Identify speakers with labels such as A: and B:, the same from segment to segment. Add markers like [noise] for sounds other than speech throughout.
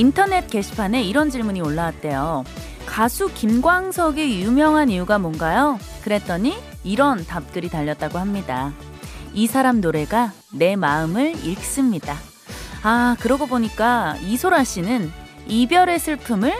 A: 인터넷 게시판에 이런 질문이 올라왔대요. 가수 김광석이 유명한 이유가 뭔가요? 그랬더니 이런 답들이 달렸다고 합니다. 이 사람 노래가 내 마음을 읽습니다. 아, 그러고 보니까 이소라 씨는 이별의 슬픔을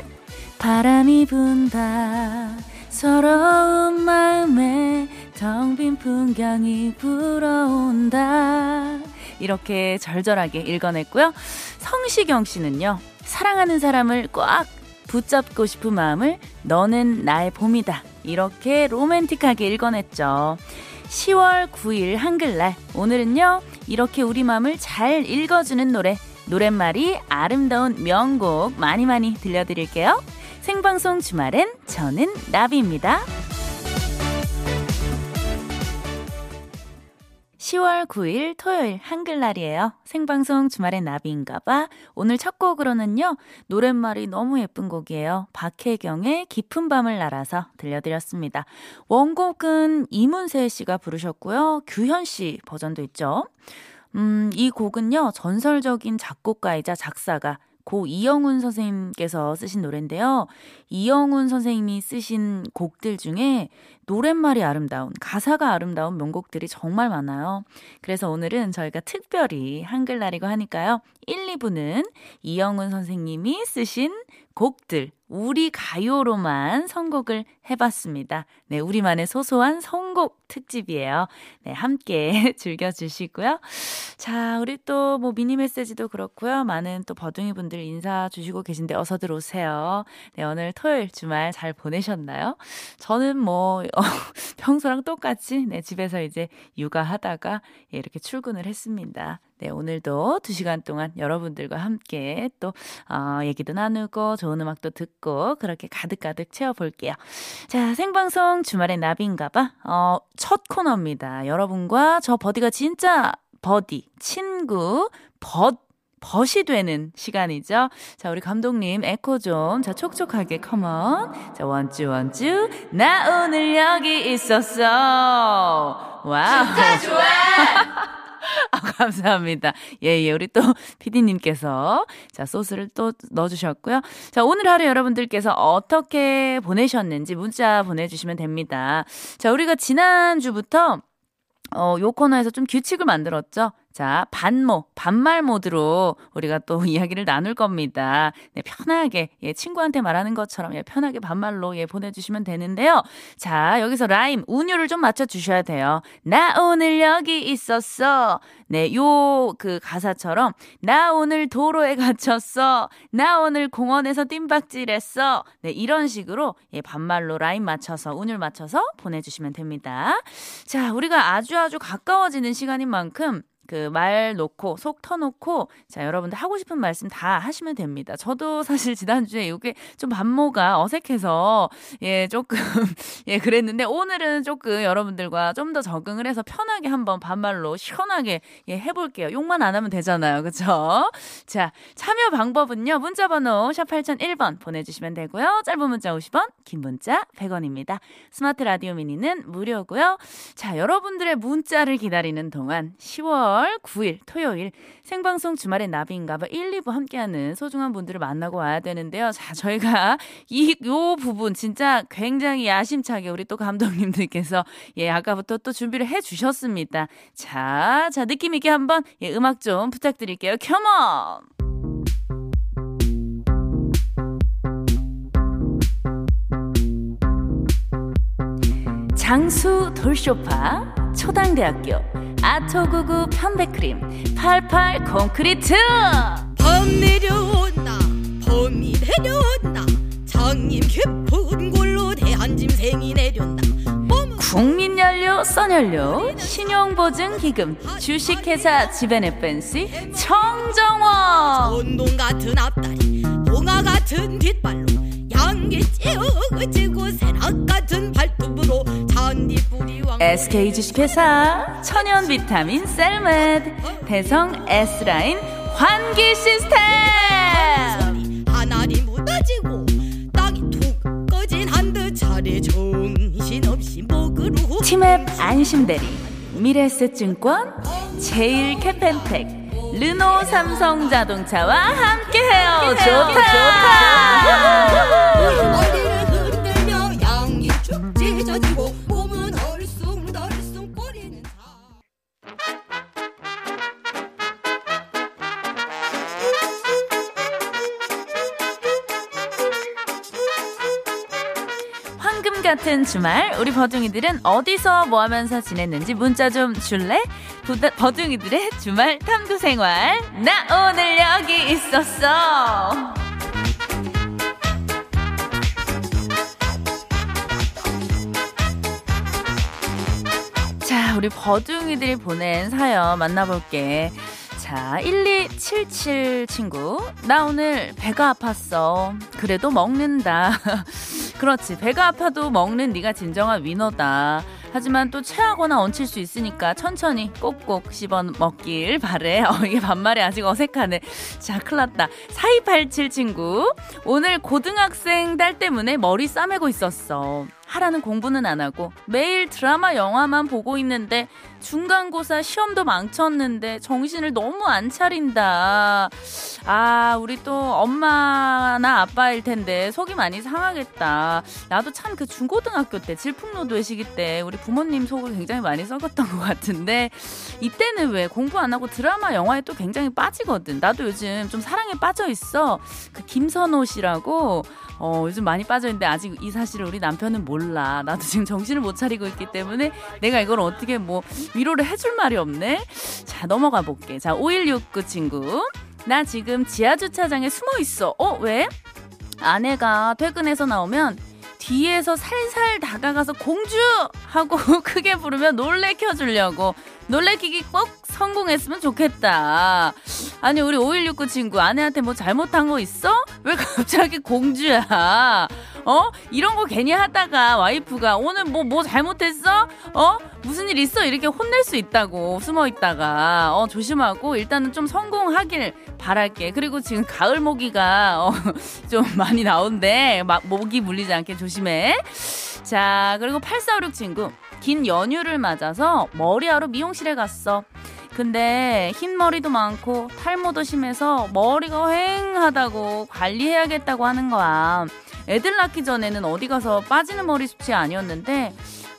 A: 바람이 분다. 서러운 마음에 텅 빈 풍경이 불어온다. 이렇게 절절하게 읽어냈고요. 성시경 씨는요, 사랑하는 사람을 꽉 붙잡고 싶은 마음을 너는 나의 봄이다. 이렇게 로맨틱하게 읽어냈죠. 10월 9일 한글날 오늘은요 이렇게 우리 마음을 잘 읽어주는 노래 노랫말이 아름다운 명곡 많이 많이 들려드릴게요 생방송 주말엔 저는 나비입니다 10월 9일 토요일 한글날이에요. 생방송 주말의 나비인가봐. 오늘 첫 곡으로는요, 노랫말이 너무 예쁜 곡이에요. 박혜경의 깊은 밤을 날아서 들려드렸습니다. 원곡은 이문세 씨가 부르셨고요. 규현 씨 버전도 있죠. 음, 이 곡은요, 전설적인 작곡가이자 작사가 고 이영훈 선생님께서 쓰신 노래인데요. 이영훈 선생님이 쓰신 곡들 중에 노랫말이 아름다운, 가사가 아름다운 명곡들이 정말 많아요. 그래서 오늘은 저희가 특별히 한글날이고 하니까요. 1, 2부는 이영훈 선생님이 쓰신 곡들, 우리 가요로만 선곡을 해봤습니다. 네, 우리만의 소소한 선곡 특집이에요. 네, 함께 [laughs] 즐겨주시고요. 자, 우리 또 뭐 미니 메시지도 그렇고요. 많은 또 버둥이 분들 인사 주시고 계신데 어서들 오세요. 네, 오늘 토요일 주말 잘 보내셨나요? 저는 뭐, 어, [laughs] 평소랑 똑같이 네, 집에서 이제 육아하다가 예, 이렇게 출근을 했습니다. 네, 오늘도 두 시간 동안 여러분들과 함께 또, 어, 얘기도 나누고 좋은 음악도 듣고 그렇게 가득가득 채워볼게요. 자, 생방송 주말의 나비인가봐. 어, 첫 코너입니다. 여러분과 저 버디가 진짜 버디, 친구, 벗, 벗이 되는 시간이죠. 자, 우리 감독님 에코 좀. 자, 촉촉하게 come on. 자, one two one two. 나 오늘 여기 있었어. wow.
B: 진짜 좋아. [laughs]
A: 아, 감사합니다. 예, 예. 우리 또 피디님께서 자, 소스를 또 넣어주셨고요. 자, 오늘 하루 여러분들께서 어떻게 보내셨는지 문자 보내주시면 됩니다. 자, 우리가 지난주부터 어, 요 코너에서 좀 규칙을 만들었죠. 자, 반모, 반말 모드로 우리가 또 [laughs] 이야기를 나눌 겁니다. 네, 편하게, 예, 친구한테 말하는 것처럼, 예, 편하게 반말로, 예, 보내주시면 되는데요. 자, 여기서 라임, 운율을 좀 맞춰주셔야 돼요. 나 오늘 여기 있었어. 네, 요, 그 가사처럼, 나 오늘 도로에 갇혔어. 나 오늘 공원에서 뜀박질 했어. 네, 이런 식으로, 예, 반말로 라임 맞춰서, 운율 맞춰서 보내주시면 됩니다. 자, 우리가 아주 아주 가까워지는 시간인 만큼, 그 말 놓고 속 터놓고 자 여러분들 하고 싶은 말씀 다 하시면 됩니다. 저도 [laughs] 사실 지난주에 이게 좀 반모가 어색해서 예 조금 [laughs] 예 그랬는데 오늘은 조금 여러분들과 좀 더 적응을 해서 편하게 한번 반말로 시원하게 예 해볼게요. 욕만 안 하면 되잖아요, 그렇죠? 자 참여 방법은요 문자번호 샵 8001번 보내주시면 되고요. 짧은 문자 50원, 긴 문자 100원입니다. 스마트 라디오 미니는 무료고요. 자 여러분들의 문자를 기다리는 동안 10월 10월 9일 토요일 생방송 주말의 나비인가봐 1, 2부 함께하는 소중한 분들을 만나고 와야 되는데요. 자, 저희가 [laughs] 이, 요 부분 진짜 굉장히 야심차게 우리 또 감독님들께서 예, 아까부터 또 준비를 해 주셨습니다. 자, 자, 느낌 있게 한번 예, 음악 좀 부탁드릴게요. 컴온! 장수 돌쇼파 초당대학교 아토구구 편백크림 88 콘크리트!
C: 봄 내려온다 봄이 내려온다 장님 깊은 골로 대한짐승이 내려온다.
A: 국민연료 써연료 신용보증기금 주식회사 지벤의 펜시 청정원!
C: 전동 같은 앞다리 봉화 같은 뒷발로 양기 찌우지고 새낙 같은 발톱으로 잔디뿌리와
A: SK 주식회사 천연 비타민 셀메드 대성 S라인 환기 시스템!
C: 하늘이 무너지고 땅이 툭 꺼진 한듯 차례 정신없이 먹으러
A: 치맵 안심대리 미래에셋증권, 제일캐펜텍, 르노 삼성 자동차와 함께해요. 좋다. 좋다.
C: 어디
A: 같은 주말, 우리 버둥이들은 어디서 뭐 하면서 지냈는지 문자 좀 줄래? 부다, 버둥이들의 주말 탐구 생활. 나 오늘 여기 있었어. 자, 우리 버둥이들이 보낸 사연 만나볼게. 자, 1277 친구. 나 오늘 배가 아팠어. 그래도 먹는다. [laughs] 그렇지. 배가 아파도 먹는 네가 진정한 위너다. 하지만 또 체하거나 얹힐 수 있으니까 천천히 꼭꼭 씹어 먹길 바래. [laughs] 어, 이게 반말이 아직 어색하네. 자, 큰일 났다. 4287 친구. 오늘 고등학생 딸 때문에 머리 싸매고 있었어. 하라는 공부는 안 하고 매일 드라마 영화만 보고 있는데 중간고사 시험도 망쳤는데 정신을 너무 안 차린다. 아, 우리 또 엄마나 아빠일 텐데 속이 많이 상하겠다. 나도 참 그 중고등학교 때 질풍노도의 시기 때 우리 부모님 속을 굉장히 많이 썩었던 것 같은데 이때는 왜 공부 안 하고 드라마 영화에 또 굉장히 빠지거든. 나도 요즘 좀 사랑에 빠져 있어. 그 김선호 씨라고 어, 요즘 많이 빠져 있는데 아직 이 사실을 우리 남편은 몰라. 나도 지금 정신을 못 차리고 있기 때문에 내가 이걸 어떻게 뭐 위로를 해줄 말이 없네? 자, 넘어가 볼게. 자, 5169 친구. 나 지금 지하주차장에 숨어 있어. 어, 왜? 아내가 퇴근해서 나오면 뒤에서 살살 다가가서 공주! 하고 [laughs] 크게 부르면 놀래켜 주려고. 놀래키기 꼭 성공했으면 좋겠다. 아니, 우리 5169 친구, 아내한테 뭐 잘못한 거 있어? 왜 갑자기 공주야? 어? 이런 거 괜히 하다가 와이프가 오늘 뭐, 뭐 잘못했어? 어? 무슨 일 있어? 이렇게 혼낼 수 있다고, 숨어 있다가. 어, 조심하고, 일단은 좀 성공하길 바랄게. 그리고 지금 가을 모기가, 어, [laughs] 좀 많이 나온대. 막, 모기 물리지 않게 조심해. 자, 그리고 846 친구. 긴 연휴를 맞아서 머리하러 미용실에 갔어. 근데 흰 머리도 많고 탈모도 심해서 머리가 휑하다고 관리해야겠다고 하는 거야. 애들 낳기 전에는 어디 가서 빠지는 머리 숱이 아니었는데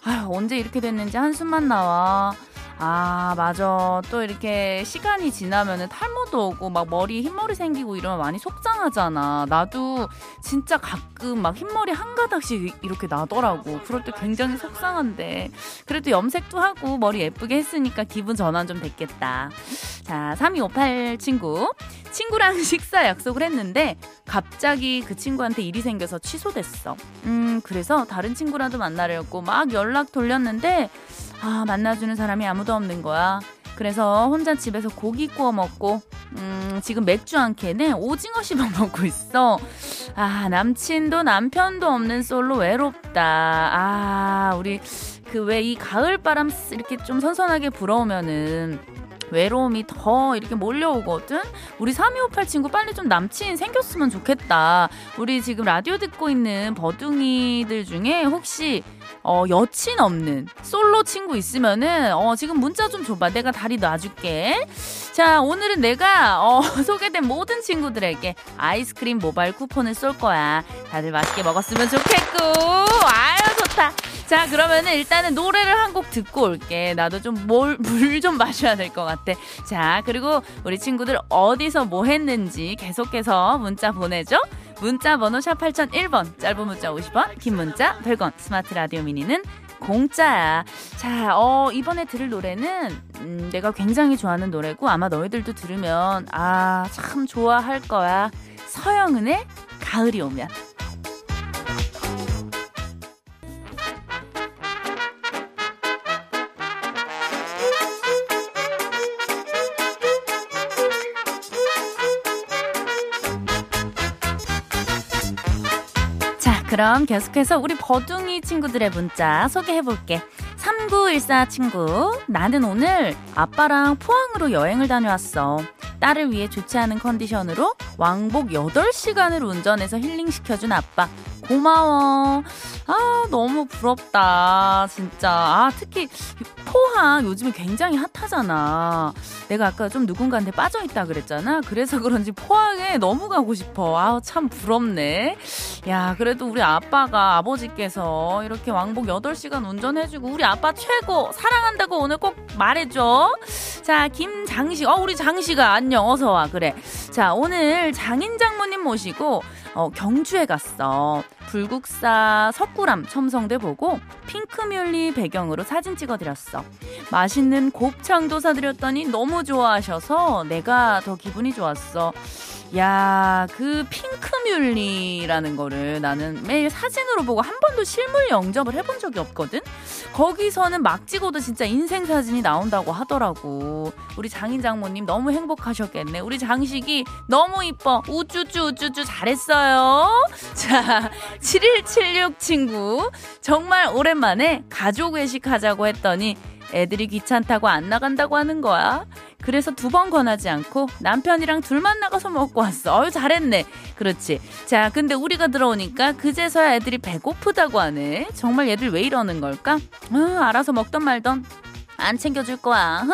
A: 아휴, 언제 이렇게 됐는지 한숨만 나와. 아, 맞아. 또 이렇게 시간이 지나면은 탈모도 오고 막 머리 흰머리 생기고 이러면 많이 속상하잖아. 나도 진짜 가끔 막 흰머리 한 가닥씩 이렇게 나더라고. 그럴 때 굉장히 속상한데. 그래도 염색도 하고 머리 예쁘게 했으니까 기분 전환 좀 됐겠다. 자, 3258 친구. 친구랑 [laughs] 식사 약속을 했는데 갑자기 그 친구한테 일이 생겨서 취소됐어. 음, 그래서 다른 친구라도 만나려고 막 연락 돌렸는데 아, 만나주는 사람이 아무도 없는 거야. 그래서 혼자 집에서 고기 구워 먹고, 음, 지금 맥주 한 캔에 오징어 씹어 [laughs] 먹고 있어. 아, 남친도 남편도 없는 솔로 외롭다. 아, 우리 그 왜 이 가을 바람 이렇게 좀 선선하게 불어오면은 외로움이 더 이렇게 몰려오거든? 우리 3258 친구 빨리 좀 남친 생겼으면 좋겠다. 우리 지금 라디오 듣고 있는 버둥이들 중에 혹시 어, 여친 없는 솔로 친구 있으면은 어, 지금 문자 좀 줘봐. 내가 다리 놔줄게. 자, 오늘은 내가 어, [laughs] 소개된 모든 친구들에게 아이스크림 모바일 쿠폰을 쏠 거야. 다들 맛있게 먹었으면 좋겠고. 아유, 좋다. 자, 그러면은 일단은 노래를 한 곡 듣고 올게. 나도 좀 [laughs] 물 좀 마셔야 될 것 같아. 자, 그리고 우리 친구들 어디서 뭐 했는지 계속해서 문자 보내줘. 문자 번호 샵 8001번, 짧은 문자 50원, 긴 문자 100원, 스마트 라디오 미니는 공짜야. 자, 어, 이번에 들을 노래는, 음, 내가 굉장히 좋아하는 노래고, 아마 너희들도 들으면, 아, 참 좋아할 거야. 서영은의 가을이 오면. 그럼 계속해서 우리 버둥이 친구들의 문자 소개해볼게. 3914 친구, 나는 오늘 아빠랑 포항으로 여행을 다녀왔어. 딸을 위해 좋지 않은 컨디션으로 왕복 8시간을 운전해서 힐링시켜준 아빠. 고마워. 아, 너무 부럽다. 진짜. 아, 특히 포항 요즘에 굉장히 핫하잖아. 내가 아까 좀 누군가한테 빠져있다 그랬잖아. 그래서 [laughs] 그런지 포항에 너무 가고 싶어. 아, 참 부럽네. 야, 그래도 우리 아빠가 아버지께서 이렇게 왕복 8시간 운전해주고 우리 아빠 최고 사랑한다고 오늘 꼭 말해줘. 자, 김장식. 어, 우리 장식아 안녕. 어서 와. 그래. 자, 오늘 장인 장모님 모시고 어, 경주에 갔어. 불국사 석굴암 첨성대 보고 핑크뮬리 배경으로 사진 찍어드렸어. 맛있는 곱창도 사드렸더니 너무 좋아하셔서 내가 더 기분이 좋았어. 야, 그 핑크뮬리라는 거를 나는 매일 사진으로 보고 한 번도 실물 영접을 해본 적이 없거든? 거기서는 막 찍어도 진짜 인생 사진이 나온다고 하더라고. 우리 장인 장모님 너무 행복하셨겠네. 우리 장식이 너무 이뻐. 우쭈쭈 우쭈쭈 잘했어요. [laughs] 자, 7176 친구. 정말 오랜만에 가족 외식 하자고 했더니 애들이 귀찮다고 안 나간다고 하는 거야. 그래서 두 번 권하지 않고 남편이랑 둘만 나가서 먹고 왔어. 어유 잘했네. 그렇지. 자, 근데 우리가 들어오니까 그제서야 애들이 배고프다고 하네. 정말 얘들 왜 이러는 걸까? 응, 알아서 먹던 말던 안 챙겨줄 거야. 흥.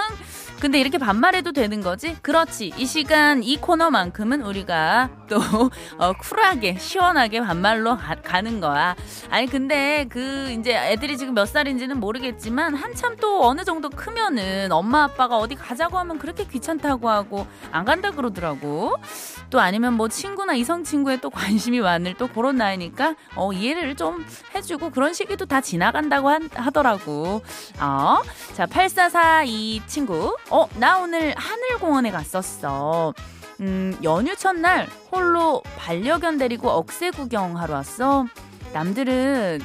A: 근데 이렇게 반말해도 되는 거지? 그렇지. 이 시간 이 코너만큼은 우리가 또 [laughs] 어, 쿨하게 시원하게 반말로 가, 는 거야. 아니 근데 그 이제 애들이 지금 몇 살인지는 모르겠지만 한참 또 어느 정도 크면은 엄마 아빠가 어디 가자고 하면 그렇게 귀찮다고 하고 안 간다 그러더라고. 또 아니면 뭐 친구나 이성 친구에 또 관심이 많을 또 그런 나이니까 어 이해를 좀 해주고 그런 시기도 다 지나간다고 한, 하더라고. 어. 자, 8442 친구. 어, 나 오늘 하늘공원에 갔었어. 음, 연휴 첫날 홀로 반려견 데리고 억새 구경하러 왔어. 남들은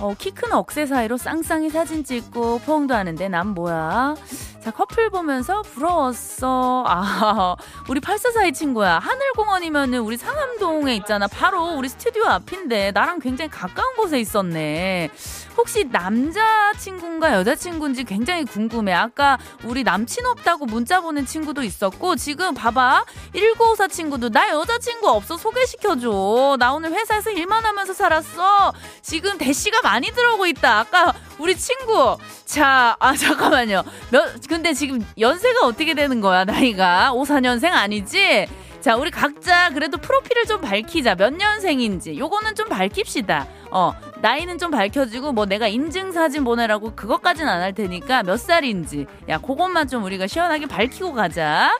A: 어, 키 큰 억새 사이로 쌍쌍이 사진 찍고 포옹도 하는데 난 뭐야? 자, 커플 보면서 부러웠어. 아, [laughs] 우리 8442 친구야. 하늘공원이면은 우리 상암동에 있잖아. 바로 우리 스튜디오 앞인데 나랑 굉장히 가까운 곳에 있었네. 혹시 남자친구인가 여자친구인지 굉장히 궁금해. 아까 우리 남친 없다고 문자 보낸 친구도 있었고, 지금 봐봐. 1954 친구도 나 여자친구 없어 소개시켜줘. 나 오늘 회사에서 일만 하면서 살았어. 지금 대시가 많이 들어오고 있다. 아까 우리 친구. 자, 아, [laughs] 잠깐만요. 몇, 근데 지금 연세가 어떻게 되는 거야, 나이가? 54년생 아니지? 자, 우리 각자 그래도 프로필을 좀 밝히자. 몇 년생인지. 요거는 좀 밝힙시다. 어, 나이는 좀 밝혀지고 뭐 내가 인증사진 보내라고 그것까진 안 할 테니까 몇 살인지. 야, 그것만 좀 우리가 시원하게 밝히고 가자.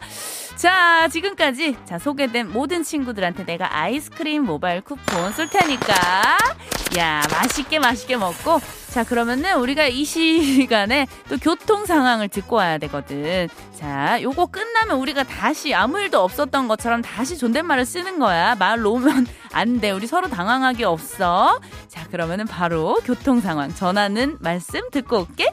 A: 자, 지금까지 자 소개된 모든 친구들한테 내가 아이스크림 모바일 쿠폰 쏠 테니까 야, 맛있게 맛있게 먹고 자, 그러면은 우리가 이 시간에 또 교통 상황을 듣고 와야 되거든. 자, 요거 끝나면 우리가 다시 아무 일도 없었던 것처럼 다시 존댓말을 쓰는 거야. 말 놓으면 [laughs] 안 돼. 우리 서로 당황하기 없어. 자, 그러면은 바로 교통 상황 전하는 말씀 듣고 올게.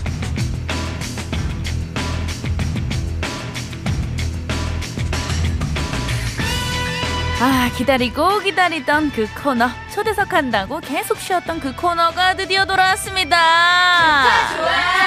A: 아, 기다리고 기다리던 그 코너. 초대석 한다고 계속 쉬었던 그 코너가 드디어 돌아왔습니다.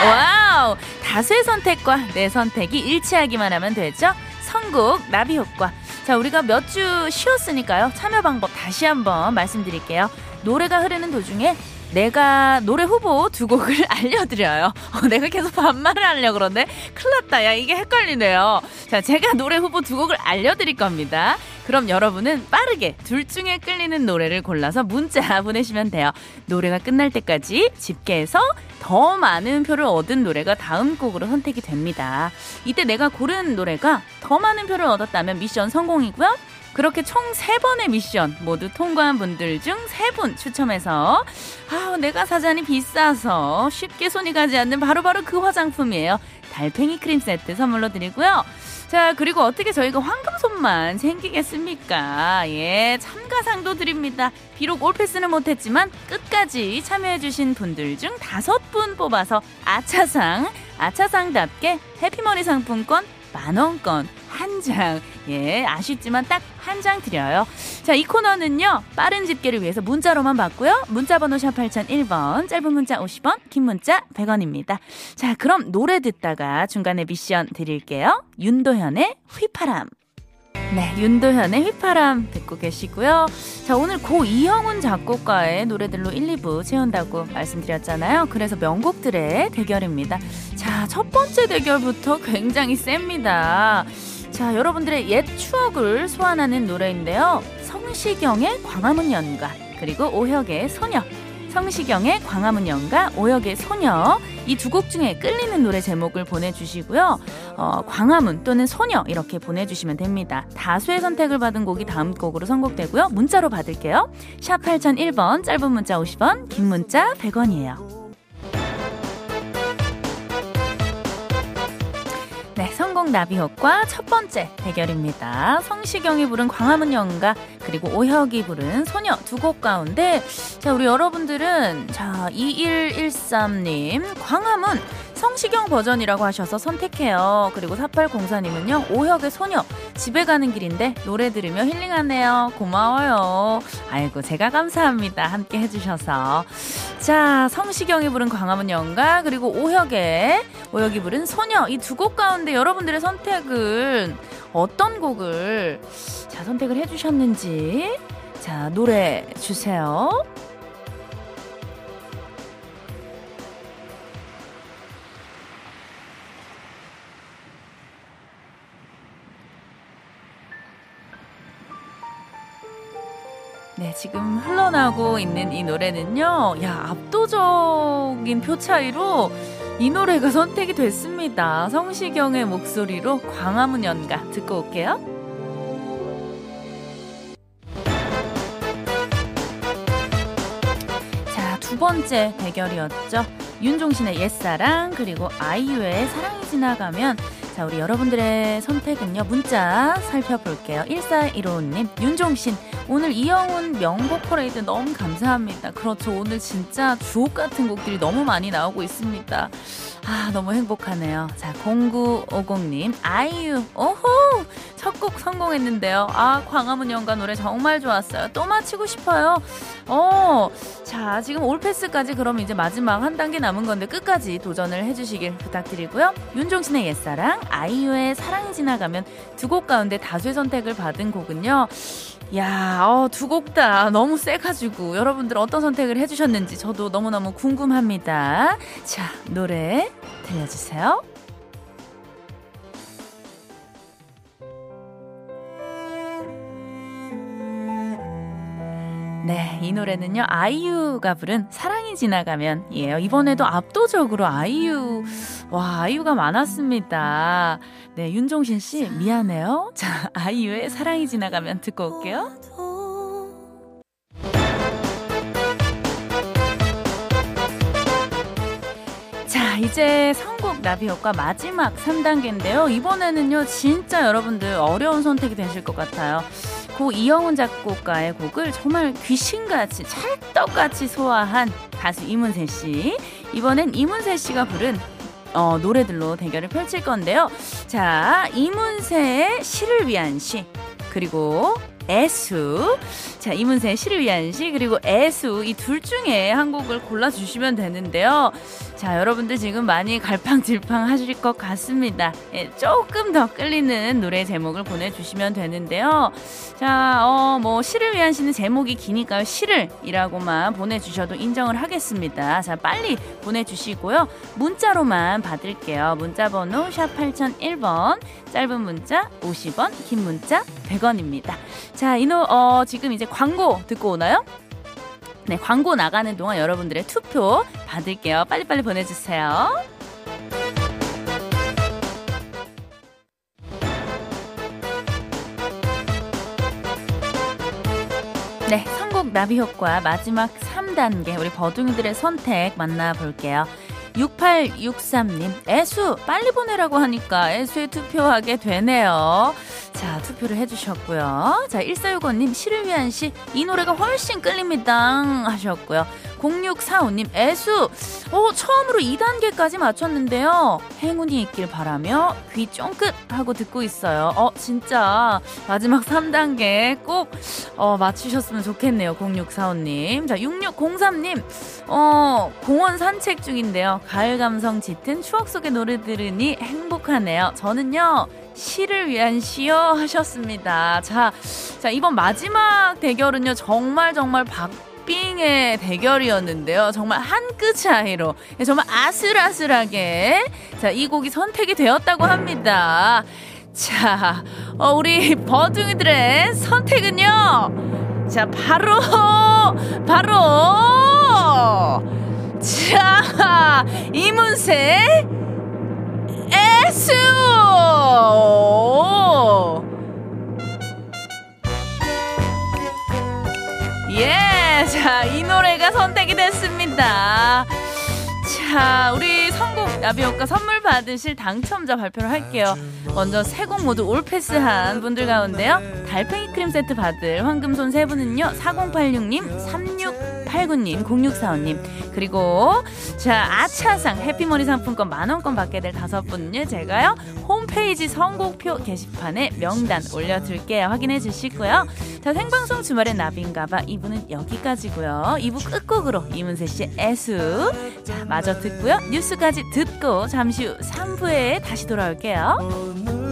A: Wow! 다수의 선택과 내 선택이 일치하기만 하면 되죠? 선곡 나비 효과. 자, 우리가 몇 주 쉬었으니까요. 참여 방법 다시 한번 말씀드릴게요. 노래가 흐르는 도중에 내가 노래 후보 두 곡을 [laughs] 알려드려요. 어, 내가 계속 반말을 하려고 그러는데 큰일 났다. 야, 이게 헷갈리네요. 자, 제가 노래 후보 두 곡을 알려드릴 겁니다. 그럼 여러분은 빠르게 둘 중에 끌리는 노래를 골라서 문자 보내시면 돼요. 노래가 끝날 때까지 집계해서 더 많은 표를 얻은 노래가 다음 곡으로 선택이 됩니다. 이때 내가 고른 노래가 더 많은 표를 얻었다면 미션 성공이고요. 그렇게 총 3번의 미션 모두 통과한 분들 중 3분 추첨해서 아, 내가 사자니 비싸서 쉽게 손이 가지 않는 바로바로 바로 그 화장품이에요. 달팽이 크림 세트 선물로 드리고요. 자, 그리고 어떻게 저희가 황금손만 생기겠습니까? 예, 참가상도 드립니다. 비록 올패스는 못했지만 끝까지 참여해주신 분들 중 다섯 분 뽑아서 아차상, 아차상답게 해피머니 상품권 만원권 한 장. 예, 아쉽지만 딱 한 장 드려요. 자, 이 코너는요, 빠른 집계를 위해서 문자로만 받고요. 문자 번호 샵 8001번, 짧은 문자 50원, 긴 문자 100원입니다. 자, 그럼 노래 듣다가 중간에 미션 드릴게요. 윤도현의 휘파람. 네, 윤도현의 휘파람 듣고 계시고요. 자, 오늘 고 이형훈 작곡가의 노래들로 1, 2부 채운다고 말씀드렸잖아요. 그래서 명곡들의 대결입니다. 자, 첫 번째 대결부터 굉장히 셉니다. 자, 여러분들의 옛 추억을 소환하는 노래인데요. 성시경의 광화문 연가, 그리고 오혁의 소녀. 성시경의 광화문 연가, 오혁의 소녀. 이 두 곡 중에 끌리는 노래 제목을 보내주시고요. 어, 광화문 또는 소녀 이렇게 보내주시면 됩니다. 다수의 선택을 받은 곡이 다음 곡으로 선곡되고요. 문자로 받을게요. 샵 8001번, 짧은 문자 50원, 긴 문자 100원이에요. 나비효과 첫 번째 대결입니다. 성시경이 부른 광화문 연가 그리고 오혁이 부른 소녀 두 곡 가운데 자 우리 여러분들은 자 2113님 광화문 성시경 버전이라고 하셔서 선택해요. 그리고 4804님은요, 오혁의 소녀, 집에 가는 길인데 노래 들으며 힐링하네요. 고마워요. 아이고, 제가 감사합니다. 함께 해주셔서. 자, 성시경이 부른 광화문 연가, 그리고 오혁의, 오혁이 부른 소녀, 이 두 곡 가운데 여러분들의 선택은 어떤 곡을, 자, 선택을 해주셨는지, 자, 노래 주세요. 네, 지금 흘러나오고 있는 이 노래는요, 야, 압도적인 표 차이로 이 노래가 [laughs] 선택이 됐습니다. 성시경의 목소리로 광화문 연가 듣고 올게요. 자, 두 번째 대결이었죠. 윤종신의 옛사랑, 그리고 아이유의 사랑이 지나가면 자, 우리 여러분들의 선택은요. 문자 살펴볼게요. 1415님, 윤종신, 오늘 이영훈 명곡 퍼레이드 너무 감사합니다. 그렇죠. 오늘 진짜 주옥 같은 곡들이 너무 많이 나오고 있습니다. 아, 너무 행복하네요. 자, 0950님, 아이유, 오호! 첫 곡 성공했는데요. 아, 광화문 연가 노래 정말 좋았어요. 또 마치고 싶어요. 어, 자, 지금 올패스까지 그럼 이제 마지막 한 단계 남은 건데 끝까지 도전을 해주시길 부탁드리고요. 윤종신의 옛사랑, 아이유의 사랑이 지나가면 두 곡 가운데 다수의 선택을 받은 곡은요. 야, 어, 두 곡 다 너무 세가지고 여러분들 어떤 선택을 해주셨는지 저도 너무너무 궁금합니다. 자, 노래 들려주세요. 네, 이 노래는요, 아이유가 부른 사랑이 지나가면, 이에요. 이번에도 압도적으로 아이유, 와, 아이유가 많았습니다. 네, 윤종신 씨, 미안해요. 자, 아이유의 사랑이 지나가면 듣고 올게요. 자, 이제 선곡 나비 효과 마지막 3단계인데요. 이번에는요, 진짜 여러분들 어려운 선택이 되실 것 같아요. 고 이영훈 작곡가의 곡을 정말 귀신같이 찰떡같이 소화한 가수 이문세 씨. 이번엔 이문세 씨가 부른 어, 노래들로 대결을 펼칠 건데요. 자, 이문세의 시를 위한 시 그리고 애수. 자, 이문세의 시를 위한 시 그리고 애수 이 둘 중에 한 곡을 골라 주시면 되는데요. 자, 여러분들 지금 많이 갈팡질팡 하실 것 같습니다. 예, 조금 더 끌리는 노래 제목을 보내주시면 되는데요. 자, 어, 뭐, 시를 위한 시는 제목이 기니까요. 시를 이라고만 보내주셔도 인정을 하겠습니다. 자, 빨리 보내주시고요. 문자로만 받을게요. 문자번호 샵 8001번, 짧은 문자 50원, 긴 문자 100원 입니다. 자, 이노, 어, 지금 이제 광고 듣고 오나요? 네, 광고 나가는 동안 여러분들의 투표 받을게요. 빨리빨리 보내주세요. 네, 선곡 나비 효과 마지막 3단계 우리 버둥이들의 선택 만나볼게요. 6863님, 애수, 빨리 보내라고 하니까 애수에 투표하게 되네요. 자, 투표를 해주셨고요. 자, 1465님, 시를 위한 시, 이 노래가 훨씬 끌립니다. 하셨고요. 0645님, 애수, 오, 처음으로 2단계까지 맞췄는데요. 행운이 있길 바라며 귀 쫑긋 하고 듣고 있어요. 어, 진짜 마지막 [laughs] 3단계 꼭, 어, 맞추셨으면 좋겠네요. 0645님. 자, 6603님, 어, 공원 산책 중인데요. 가을 감성 짙은 추억 속의 노래 들으니 행복하네요. 저는요, 시를 위한 시여 하셨습니다. 자, 자, 이번 마지막 대결은요, 정말 정말 박, 빙의 대결이었는데요. 정말 한 끗 차이로 정말 아슬아슬하게 자 이 곡이 선택이 되었다고 합니다. 자, 어, 우리 버둥이들의 선택은요. 자, 바로 바로 자 이문세 애수. 예, 자, 이 노래가 선택이 됐습니다. 자, 우리 성공 나비효과 선물 받으실 당첨자 발표를 할게요. 먼저 세 곡 모두 올패스한 분들 가운데요. 달팽이 크림 세트 받을 황금손 세 분은요. 4086님, 3689님, 0645님. 그리고 자, 아차상 해피머니 상품권 만원권 받게 될 다섯 분은요. 제가요. 홈페이지 선곡표 게시판에 명단 올려둘게요. 확인해 주시고요. 자, 생방송 주말의 나비인가봐. 이분은 여기까지고요. 2부 끝곡으로 이문세 씨의 애수. 자, 마저 듣고요. 뉴스까지 듣고 잠시 후 3부에 다시 돌아올게요.